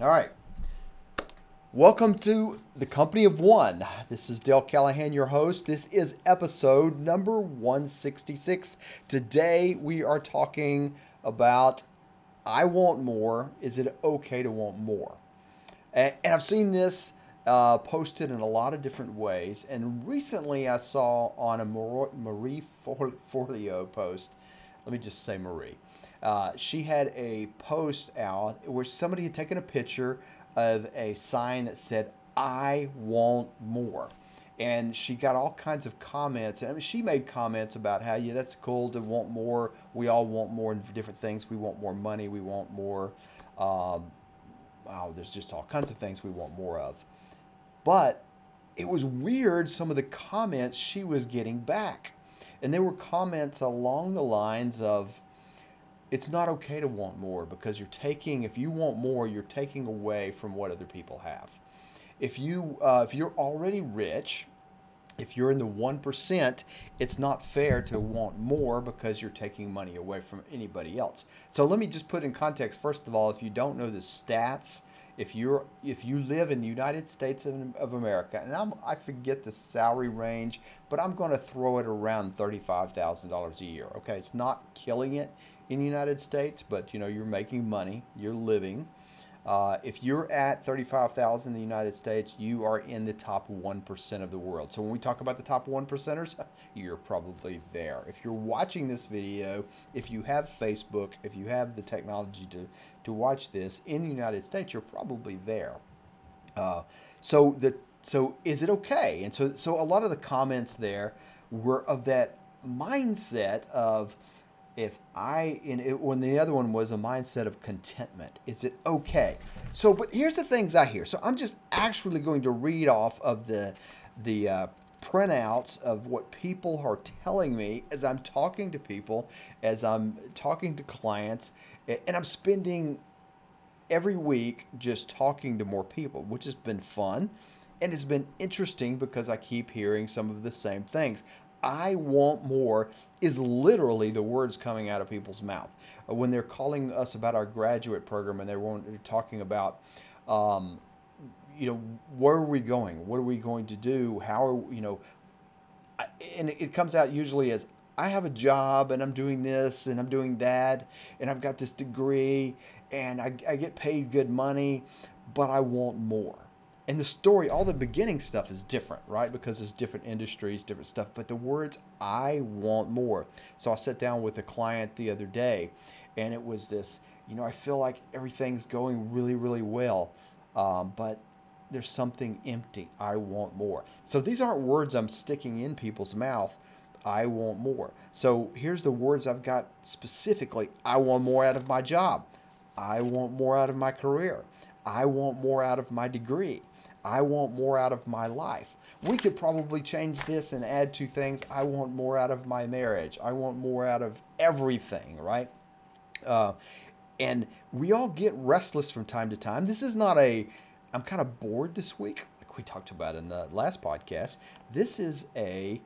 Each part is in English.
All right. Welcome to the Company of One. This is Dale Callahan, your host. This is episode number 166. Today we are talking about I want more. Is it okay to want more? And, and I've seen this uh, posted in a lot of different ways. And recently I saw on a Marie Forleo post, let me just say Marie. Uh, she had a post out where somebody had taken a picture of a sign that said, I want more. And she got all kinds of comments. I mean, she made comments about how, yeah, that's cool to want more. We all want more different things. We want more money. We want more. Um, wow, there's just all kinds of things we want more of. But it was weird some of the comments she was getting back. And there were comments along the lines of, it's not okay to want more because you're taking if you want more you're taking away from what other people have. If you uh, if you're already rich if you're in the 1% it's not fair to want more because you're taking money away from anybody else. So let me just put in context first of all if you don't know the stats if you're if you live in the United States of, of America, and I'm, I forget the salary range, but I'm going to throw it around thirty-five thousand dollars a year. Okay, it's not killing it in the United States, but you know you're making money, you're living. Uh, if you're at 35,000 in the United States, you are in the top 1% of the world. So when we talk about the top 1 percenters, you're probably there. If you're watching this video, if you have Facebook, if you have the technology to, to watch this in the United States, you're probably there. Uh, so the so is it okay? And so so a lot of the comments there were of that mindset of if I in it, when the other one was a mindset of contentment. Is it okay? So, but here's the things I hear. So I'm just actually going to read off of the the uh, printouts of what people are telling me as I'm talking to people, as I'm talking to clients, and I'm spending every week just talking to more people, which has been fun and it's been interesting because I keep hearing some of the same things. I want more is literally the words coming out of people's mouth. Uh, when they're calling us about our graduate program and they're talking about, um, you know, where are we going? What are we going to do? How are, you know, and it comes out usually as I have a job and I'm doing this and I'm doing that and I've got this degree and I, I get paid good money, but I want more and the story, all the beginning stuff is different, right? Because it's different industries, different stuff. But the words, I want more. So I sat down with a client the other day, and it was this, you know, I feel like everything's going really, really well, um, but there's something empty. I want more. So these aren't words I'm sticking in people's mouth. I want more. So here's the words I've got specifically I want more out of my job. I want more out of my career. I want more out of my degree. I want more out of my life. We could probably change this and add two things. I want more out of my marriage. I want more out of everything, right? Uh, and we all get restless from time to time. This is not a, I'm kind of bored this week, like we talked about in the last podcast. This is a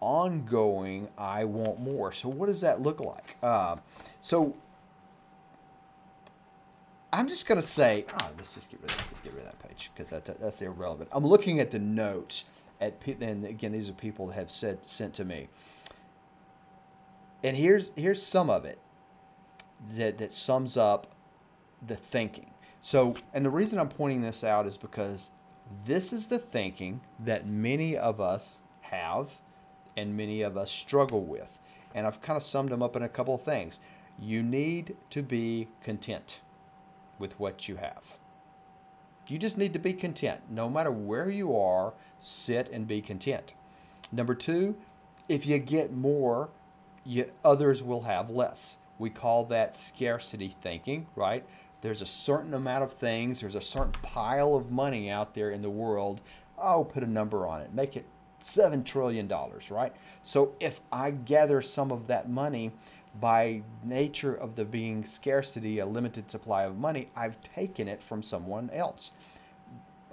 ongoing, I want more. So, what does that look like? Uh, so, I'm just gonna say, oh, let's just get rid of that, get rid of that page because that, that's irrelevant. I'm looking at the notes at and again these are people that have said sent to me. And here's here's some of it that that sums up the thinking. So, and the reason I'm pointing this out is because this is the thinking that many of us have and many of us struggle with. And I've kind of summed them up in a couple of things. You need to be content with what you have. You just need to be content. No matter where you are, sit and be content. Number two, if you get more, you, others will have less. We call that scarcity thinking, right? There's a certain amount of things, there's a certain pile of money out there in the world. I'll put a number on it, make it $7 trillion, right? So if I gather some of that money, by nature of the being scarcity, a limited supply of money, I've taken it from someone else.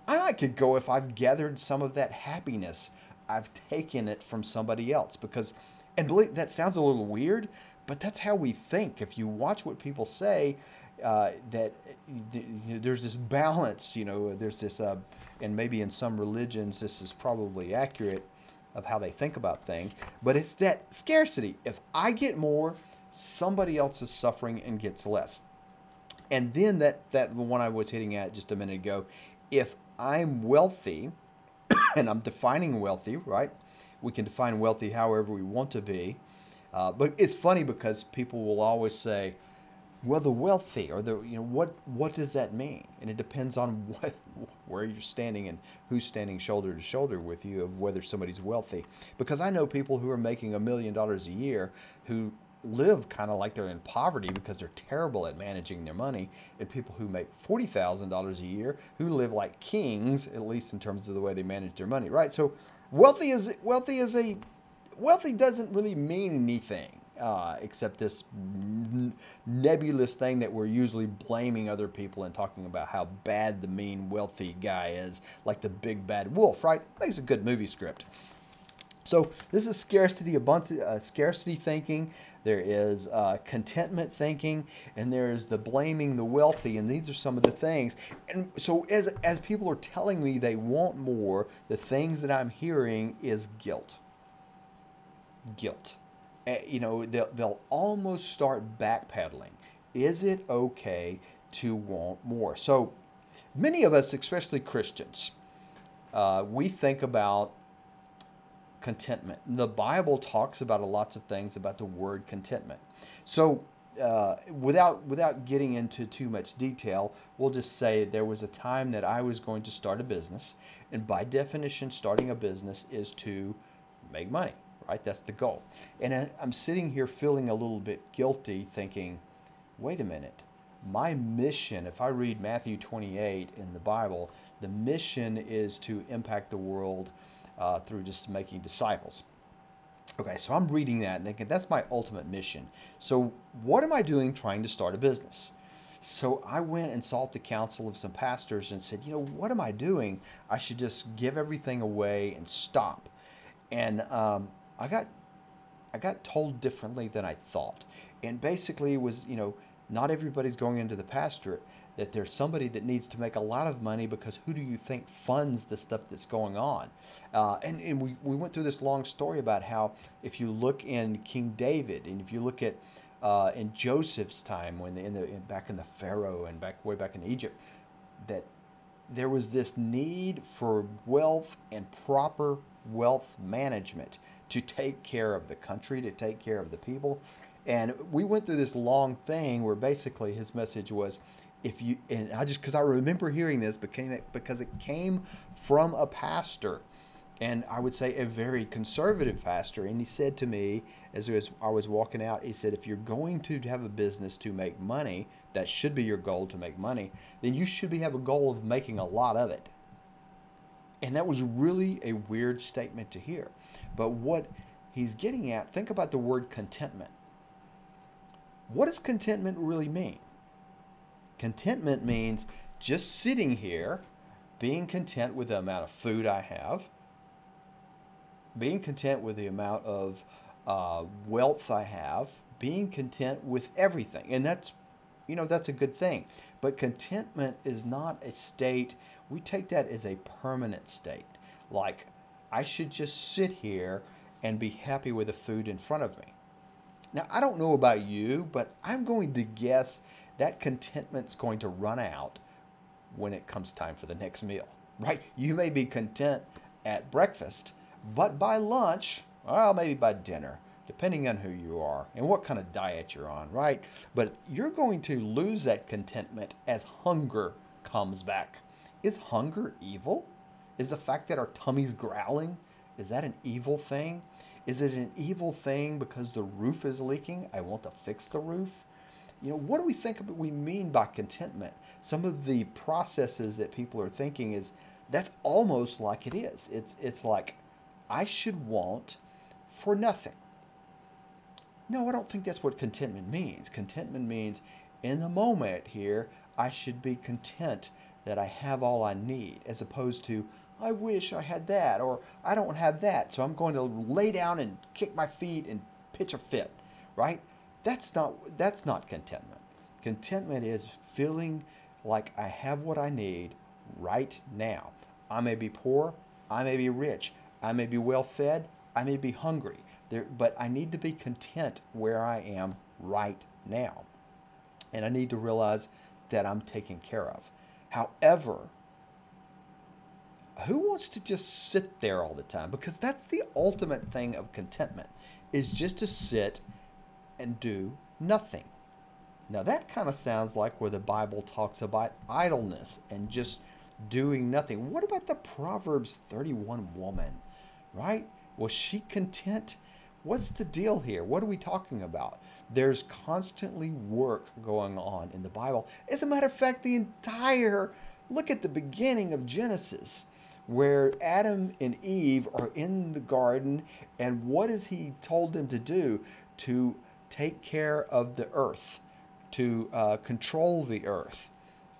I could go if I've gathered some of that happiness, I've taken it from somebody else because, and believe that sounds a little weird, but that's how we think. If you watch what people say, uh, that you know, there's this balance. You know, there's this, uh, and maybe in some religions this is probably accurate of how they think about things, but it's that scarcity. If I get more, somebody else is suffering and gets less. And then that that one I was hitting at just a minute ago, if I'm wealthy, and I'm defining wealthy, right? We can define wealthy however we want to be. Uh, but it's funny because people will always say, well, the wealthy or the you know what what does that mean? And it depends on what where you're standing and who's standing shoulder to shoulder with you of whether somebody's wealthy. Because I know people who are making a million dollars a year who live kind of like they're in poverty because they're terrible at managing their money, and people who make forty thousand dollars a year who live like kings, at least in terms of the way they manage their money. Right. So wealthy is wealthy is a wealthy doesn't really mean anything uh, except this nebulous thing that we're usually blaming other people and talking about how bad the mean wealthy guy is, like the big bad wolf, right? Makes a good movie script. So this is scarcity, a bunch of uh, scarcity thinking. There is uh, contentment thinking, and there is the blaming the wealthy, and these are some of the things. And so as as people are telling me they want more, the things that I'm hearing is guilt. Guilt Eh, you know, they'll, they'll almost start backpedaling. Is it okay to want more? So many of us, especially Christians, uh, we think about contentment. The Bible talks about a lots of things about the word contentment. So uh, without without getting into too much detail, we'll just say there was a time that I was going to start a business, and by definition, starting a business is to make money right? That's the goal. And I'm sitting here feeling a little bit guilty, thinking, wait a minute. My mission, if I read Matthew 28 in the Bible, the mission is to impact the world uh, through just making disciples. Okay, so I'm reading that and thinking that's my ultimate mission. So, what am I doing trying to start a business? So I went and sought the counsel of some pastors and said, you know, what am I doing? I should just give everything away and stop. And um, I got I got told differently than I thought. And basically was, you know, not everybody's going into the pastorate, that there's somebody that needs to make a lot of money because who do you think funds the stuff that's going on? Uh, and and we, we went through this long story about how if you look in King David and if you look at uh, in Joseph's time when in the in, back in the Pharaoh and back way back in Egypt, that there was this need for wealth and proper wealth management to take care of the country, to take care of the people. And we went through this long thing where basically his message was if you and I just because I remember hearing this became because it came from a pastor and I would say a very conservative pastor. And he said to me as I was walking out, he said, if you're going to have a business to make money, that should be your goal to make money, then you should be have a goal of making a lot of it. And that was really a weird statement to hear. But what he's getting at, think about the word contentment. What does contentment really mean? Contentment means just sitting here, being content with the amount of food I have, being content with the amount of uh, wealth I have, being content with everything. And that's, you know, that's a good thing. But contentment is not a state we take that as a permanent state. Like, I should just sit here and be happy with the food in front of me. Now, I don't know about you, but I'm going to guess that contentment's going to run out when it comes time for the next meal, right? You may be content at breakfast, but by lunch, well, maybe by dinner, depending on who you are and what kind of diet you're on, right? But you're going to lose that contentment as hunger comes back. Is hunger evil? Is the fact that our tummy's growling, is that an evil thing? Is it an evil thing because the roof is leaking? I want to fix the roof. You know, what do we think we mean by contentment? Some of the processes that people are thinking is that's almost like it is. It's it's like I should want for nothing. No, I don't think that's what contentment means. Contentment means in the moment here, I should be content that I have all I need, as opposed to, I wish I had that, or I don't have that, so I'm going to lay down and kick my feet and pitch a fit, right? That's not, that's not contentment. Contentment is feeling like I have what I need right now. I may be poor, I may be rich, I may be well fed, I may be hungry, there, but I need to be content where I am right now. And I need to realize that I'm taken care of. However, who wants to just sit there all the time? Because that's the ultimate thing of contentment is just to sit and do nothing. Now that kind of sounds like where the Bible talks about idleness and just doing nothing. What about the Proverbs 31 woman? Right? Was she content? What's the deal here? What are we talking about? There's constantly work going on in the Bible. As a matter of fact, the entire look at the beginning of Genesis where Adam and Eve are in the garden and what is he told them to do to take care of the earth, to uh, control the earth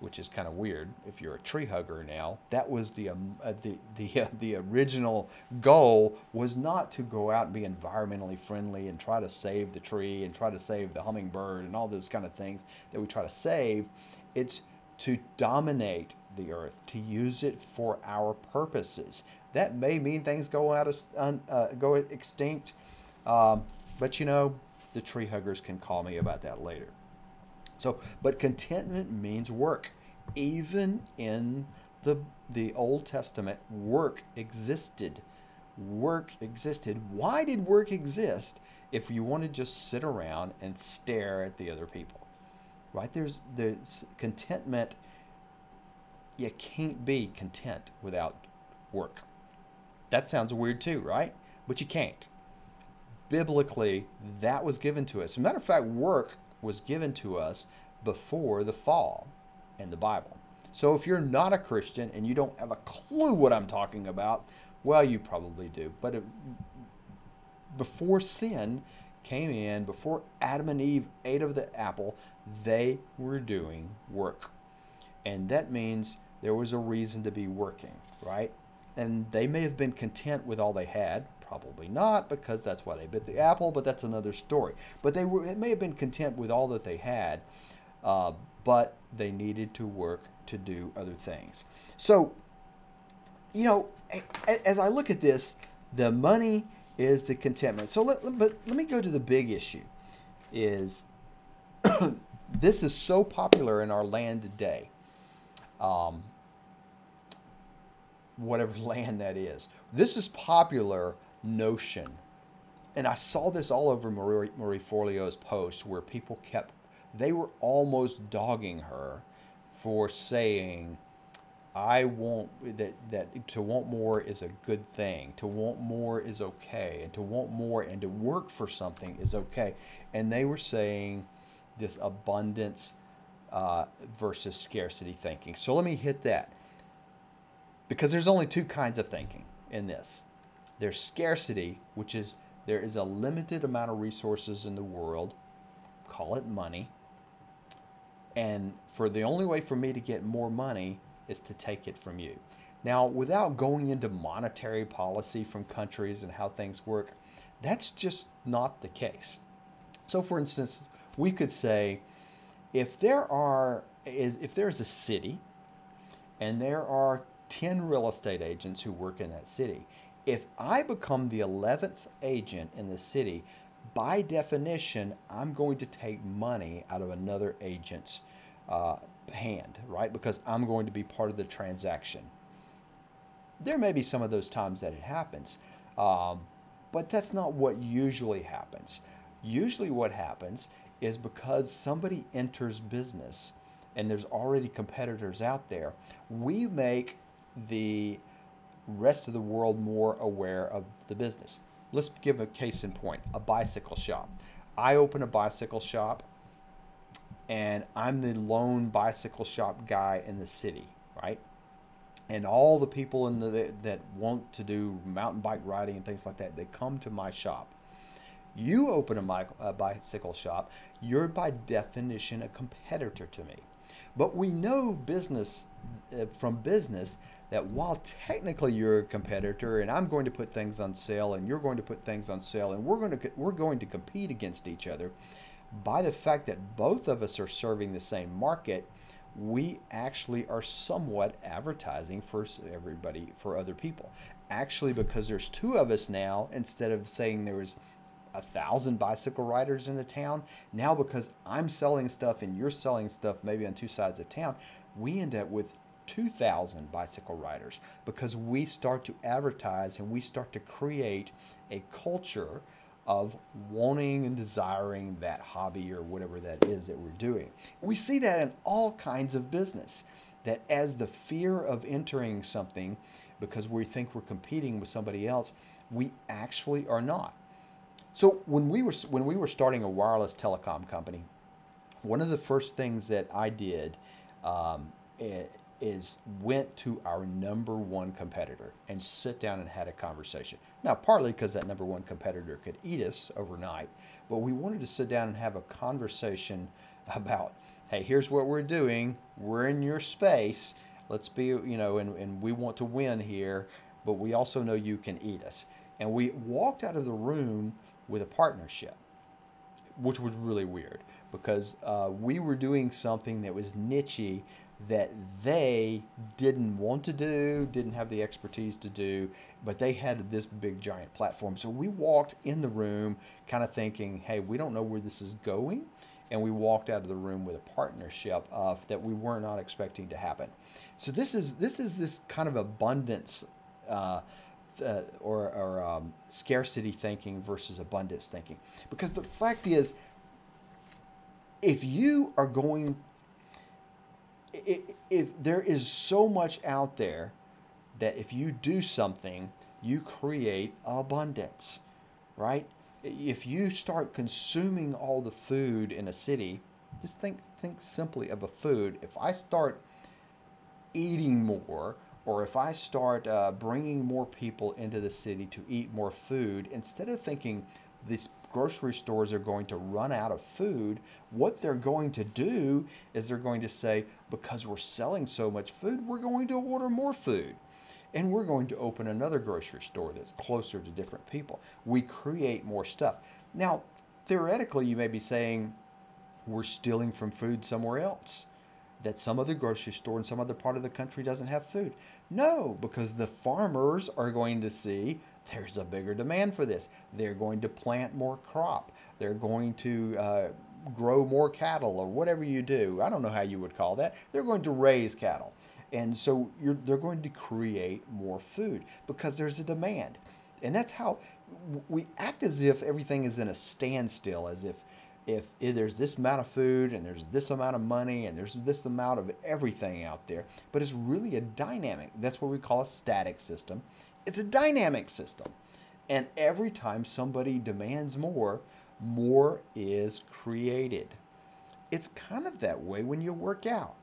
which is kind of weird if you're a tree hugger now. That was the um, uh, the the uh, the original goal was not to go out and be environmentally friendly and try to save the tree and try to save the hummingbird and all those kind of things that we try to save. It's to dominate the earth, to use it for our purposes. That may mean things go out of uh, go extinct, um, but you know the tree huggers can call me about that later. So, but contentment means work. Even in the the Old Testament, work existed. Work existed. Why did work exist if you want to just sit around and stare at the other people? Right? There's there's contentment. You can't be content without work. That sounds weird too, right? But you can't. Biblically, that was given to us. As a matter of fact, work was given to us before the fall in the Bible. So if you're not a Christian and you don't have a clue what I'm talking about, well, you probably do. But it, before sin came in, before Adam and Eve ate of the apple, they were doing work. And that means there was a reason to be working, right? And they may have been content with all they had, Probably not, because that's why they bit the apple, but that's another story. But they were, it may have been content with all that they had, uh, but they needed to work to do other things. So, you know, as I look at this, the money is the contentment. So, let, but let me go to the big issue. Is this is so popular in our land today? Um, whatever land that is. This is popular notion. And I saw this all over Marie, Marie Forleo's posts where people kept, they were almost dogging her for saying, I want that, that to want more is a good thing. To want more is okay. And to want more and to work for something is okay. And they were saying this abundance uh, versus scarcity thinking. So let me hit that. Because there's only two kinds of thinking in this there's scarcity, which is there is a limited amount of resources in the world, call it money. And for the only way for me to get more money is to take it from you. Now, without going into monetary policy from countries and how things work, that's just not the case. So, for instance, we could say if there are is if there is a city and there are 10 real estate agents who work in that city if I become the 11th agent in the city, by definition, I'm going to take money out of another agent's uh, hand, right? Because I'm going to be part of the transaction. There may be some of those times that it happens, um, but that's not what usually happens. Usually, what happens is because somebody enters business and there's already competitors out there, we make the rest of the world more aware of the business. Let's give a case in point a bicycle shop. I open a bicycle shop and I'm the lone bicycle shop guy in the city, right? And all the people in the that want to do mountain bike riding and things like that, they come to my shop. You open a, a bicycle shop, you're by definition a competitor to me. But we know business uh, from business that while technically you're a competitor and I'm going to put things on sale and you're going to put things on sale and we're going to we're going to compete against each other, by the fact that both of us are serving the same market, we actually are somewhat advertising for everybody, for other people. Actually, because there's two of us now, instead of saying there was a thousand bicycle riders in the town, now because I'm selling stuff and you're selling stuff maybe on two sides of town, we end up with 2,000 bicycle riders because we start to advertise and we start to create a culture of wanting and desiring that hobby or whatever that is that we're doing. We see that in all kinds of business. That as the fear of entering something because we think we're competing with somebody else, we actually are not. So when we were when we were starting a wireless telecom company, one of the first things that I did um, is went to our number one competitor and sit down and had a conversation. Now, partly because that number one competitor could eat us overnight, but we wanted to sit down and have a conversation about, hey, here's what we're doing. We're in your space. Let's be, you know, and, and we want to win here, but we also know you can eat us. And we walked out of the room with a partnership, which was really weird because uh, we were doing something that was nichey that they didn't want to do, didn't have the expertise to do, but they had this big giant platform. So we walked in the room kind of thinking, hey, we don't know where this is going. And we walked out of the room with a partnership of that we were not expecting to happen. So this is this is this kind of abundance uh, uh, or, or um, scarcity thinking versus abundance thinking. Because the fact is, if you are going if there is so much out there that if you do something, you create abundance, right? If you start consuming all the food in a city, just think think simply of a food. If I start eating more, or if I start uh, bringing more people into the city to eat more food, instead of thinking these grocery stores are going to run out of food, what they're going to do is they're going to say, because we're selling so much food, we're going to order more food. And we're going to open another grocery store that's closer to different people. We create more stuff. Now, theoretically, you may be saying, we're stealing from food somewhere else that some other grocery store in some other part of the country doesn't have food. No, because the farmers are going to see there's a bigger demand for this. They're going to plant more crop. They're going to uh, grow more cattle or whatever you do. I don't know how you would call that. They're going to raise cattle. And so they're going to create more food because there's a demand. And that's how we act as if everything is in a standstill, as if if, if there's this amount of food and there's this amount of money and there's this amount of everything out there, but it's really a dynamic. That's what we call a static system. It's a dynamic system. And every time somebody demands more, more is created. It's kind of that way when you work out,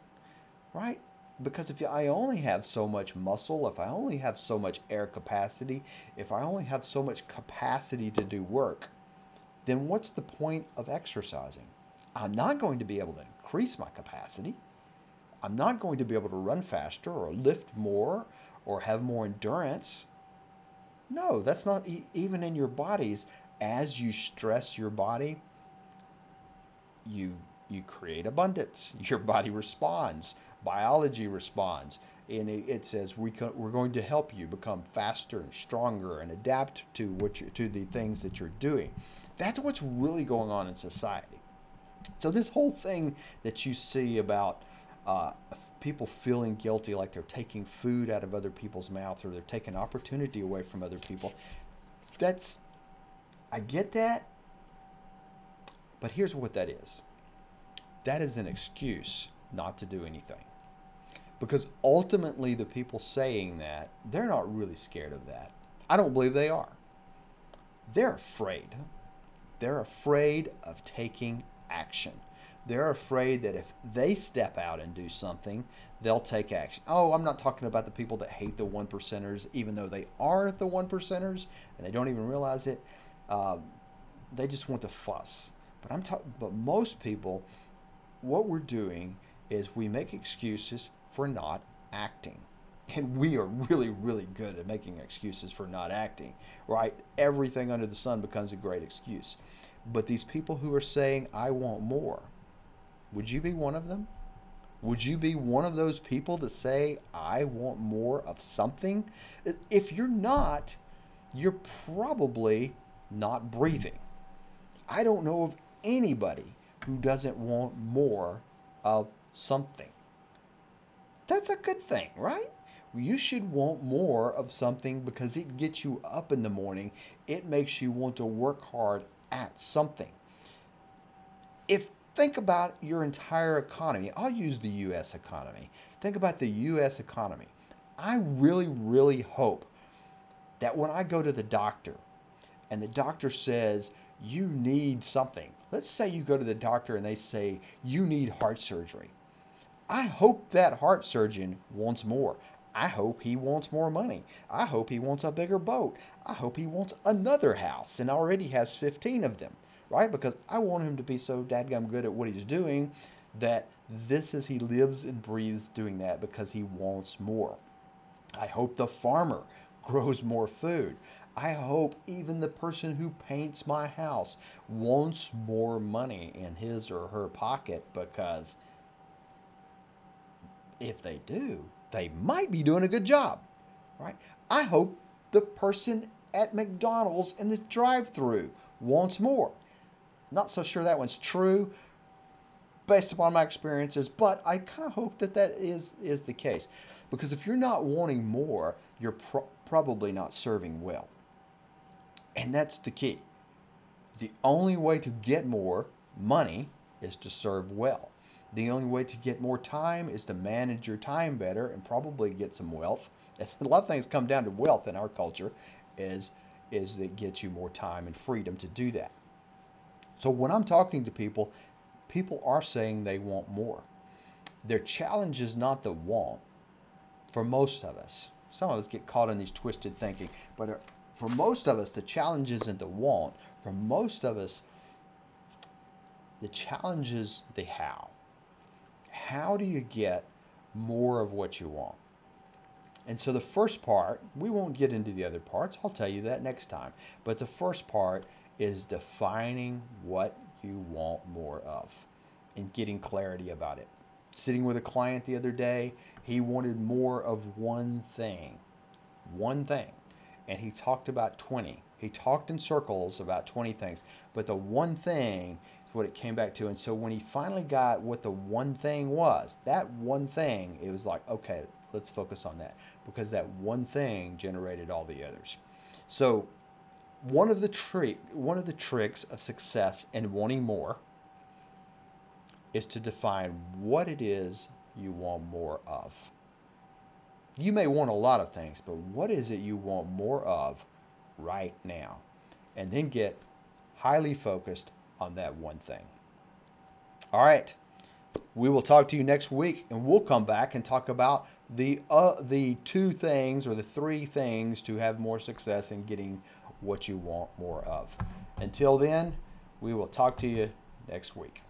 right? Because if I only have so much muscle, if I only have so much air capacity, if I only have so much capacity to do work, then what's the point of exercising? I'm not going to be able to increase my capacity. I'm not going to be able to run faster or lift more or have more endurance. No, that's not e- even in your bodies. As you stress your body, you you create abundance. Your body responds. Biology responds and it, it says we co- we're going to help you become faster and stronger and adapt to what you to the things that you're doing. That's what's really going on in society. So this whole thing that you see about uh, people feeling guilty, like they're taking food out of other people's mouth or they're taking opportunity away from other people, that's I get that, but here's what that is. That is an excuse not to do anything. Because ultimately, the people saying that, they're not really scared of that. I don't believe they are. They're afraid. They're afraid of taking action. They're afraid that if they step out and do something, they'll take action. Oh, I'm not talking about the people that hate the one percenters, even though they are the one percenters and they don't even realize it. Um, they just want to fuss. But I'm talking. But most people, what we're doing is we make excuses for not acting. And we are really, really good at making excuses for not acting, right? Everything under the sun becomes a great excuse. But these people who are saying, I want more, would you be one of them? Would you be one of those people to say, I want more of something? If you're not, you're probably not breathing. I don't know of anybody who doesn't want more of something. That's a good thing, right? You should want more of something because it gets you up in the morning. It makes you want to work hard at something. If think about your entire economy, I'll use the US economy. Think about the US economy. I really, really hope that when I go to the doctor and the doctor says, you need something, let's say you go to the doctor and they say, you need heart surgery. I hope that heart surgeon wants more. I hope he wants more money. I hope he wants a bigger boat. I hope he wants another house and already has 15 of them, right? Because I want him to be so dadgum good at what he's doing that this is he lives and breathes doing that because he wants more. I hope the farmer grows more food. I hope even the person who paints my house wants more money in his or her pocket because if they do, they might be doing a good job, right? I hope the person at McDonald's in the drive-through wants more. Not so sure that one's true based upon my experiences, but I kind of hope that that is is the case. Because if you're not wanting more, you're pro- probably not serving well. And that's the key. The only way to get more money is to serve well. The only way to get more time is to manage your time better and probably get some wealth. As a lot of things come down to wealth in our culture, is is that gets you more time and freedom to do that. So when I'm talking to people, people are saying they want more. Their challenge is not the want. For most of us, some of us get caught in these twisted thinking, but uh, for most of us, the challenge isn't the want. For most of us, the challenge is the how how do you get more of what you want? And so the first part, we won't get into the other parts. I'll tell you that next time. But the first part is defining what you want more of and getting clarity about it. Sitting with a client the other day, he wanted more of one thing. One thing. And he talked about 20. He talked in circles about 20 things. But the one thing what it came back to. And so when he finally got what the one thing was, that one thing, it was like, okay, let's focus on that because that one thing generated all the others. So one of the trick, one of the tricks of success and wanting more is to define what it is you want more of. You may want a lot of things, but what is it you want more of right now? And then get highly focused on that one thing. All right. We will talk to you next week and we'll come back and talk about the uh, the two things or the three things to have more success in getting what you want more of. Until then, we will talk to you next week.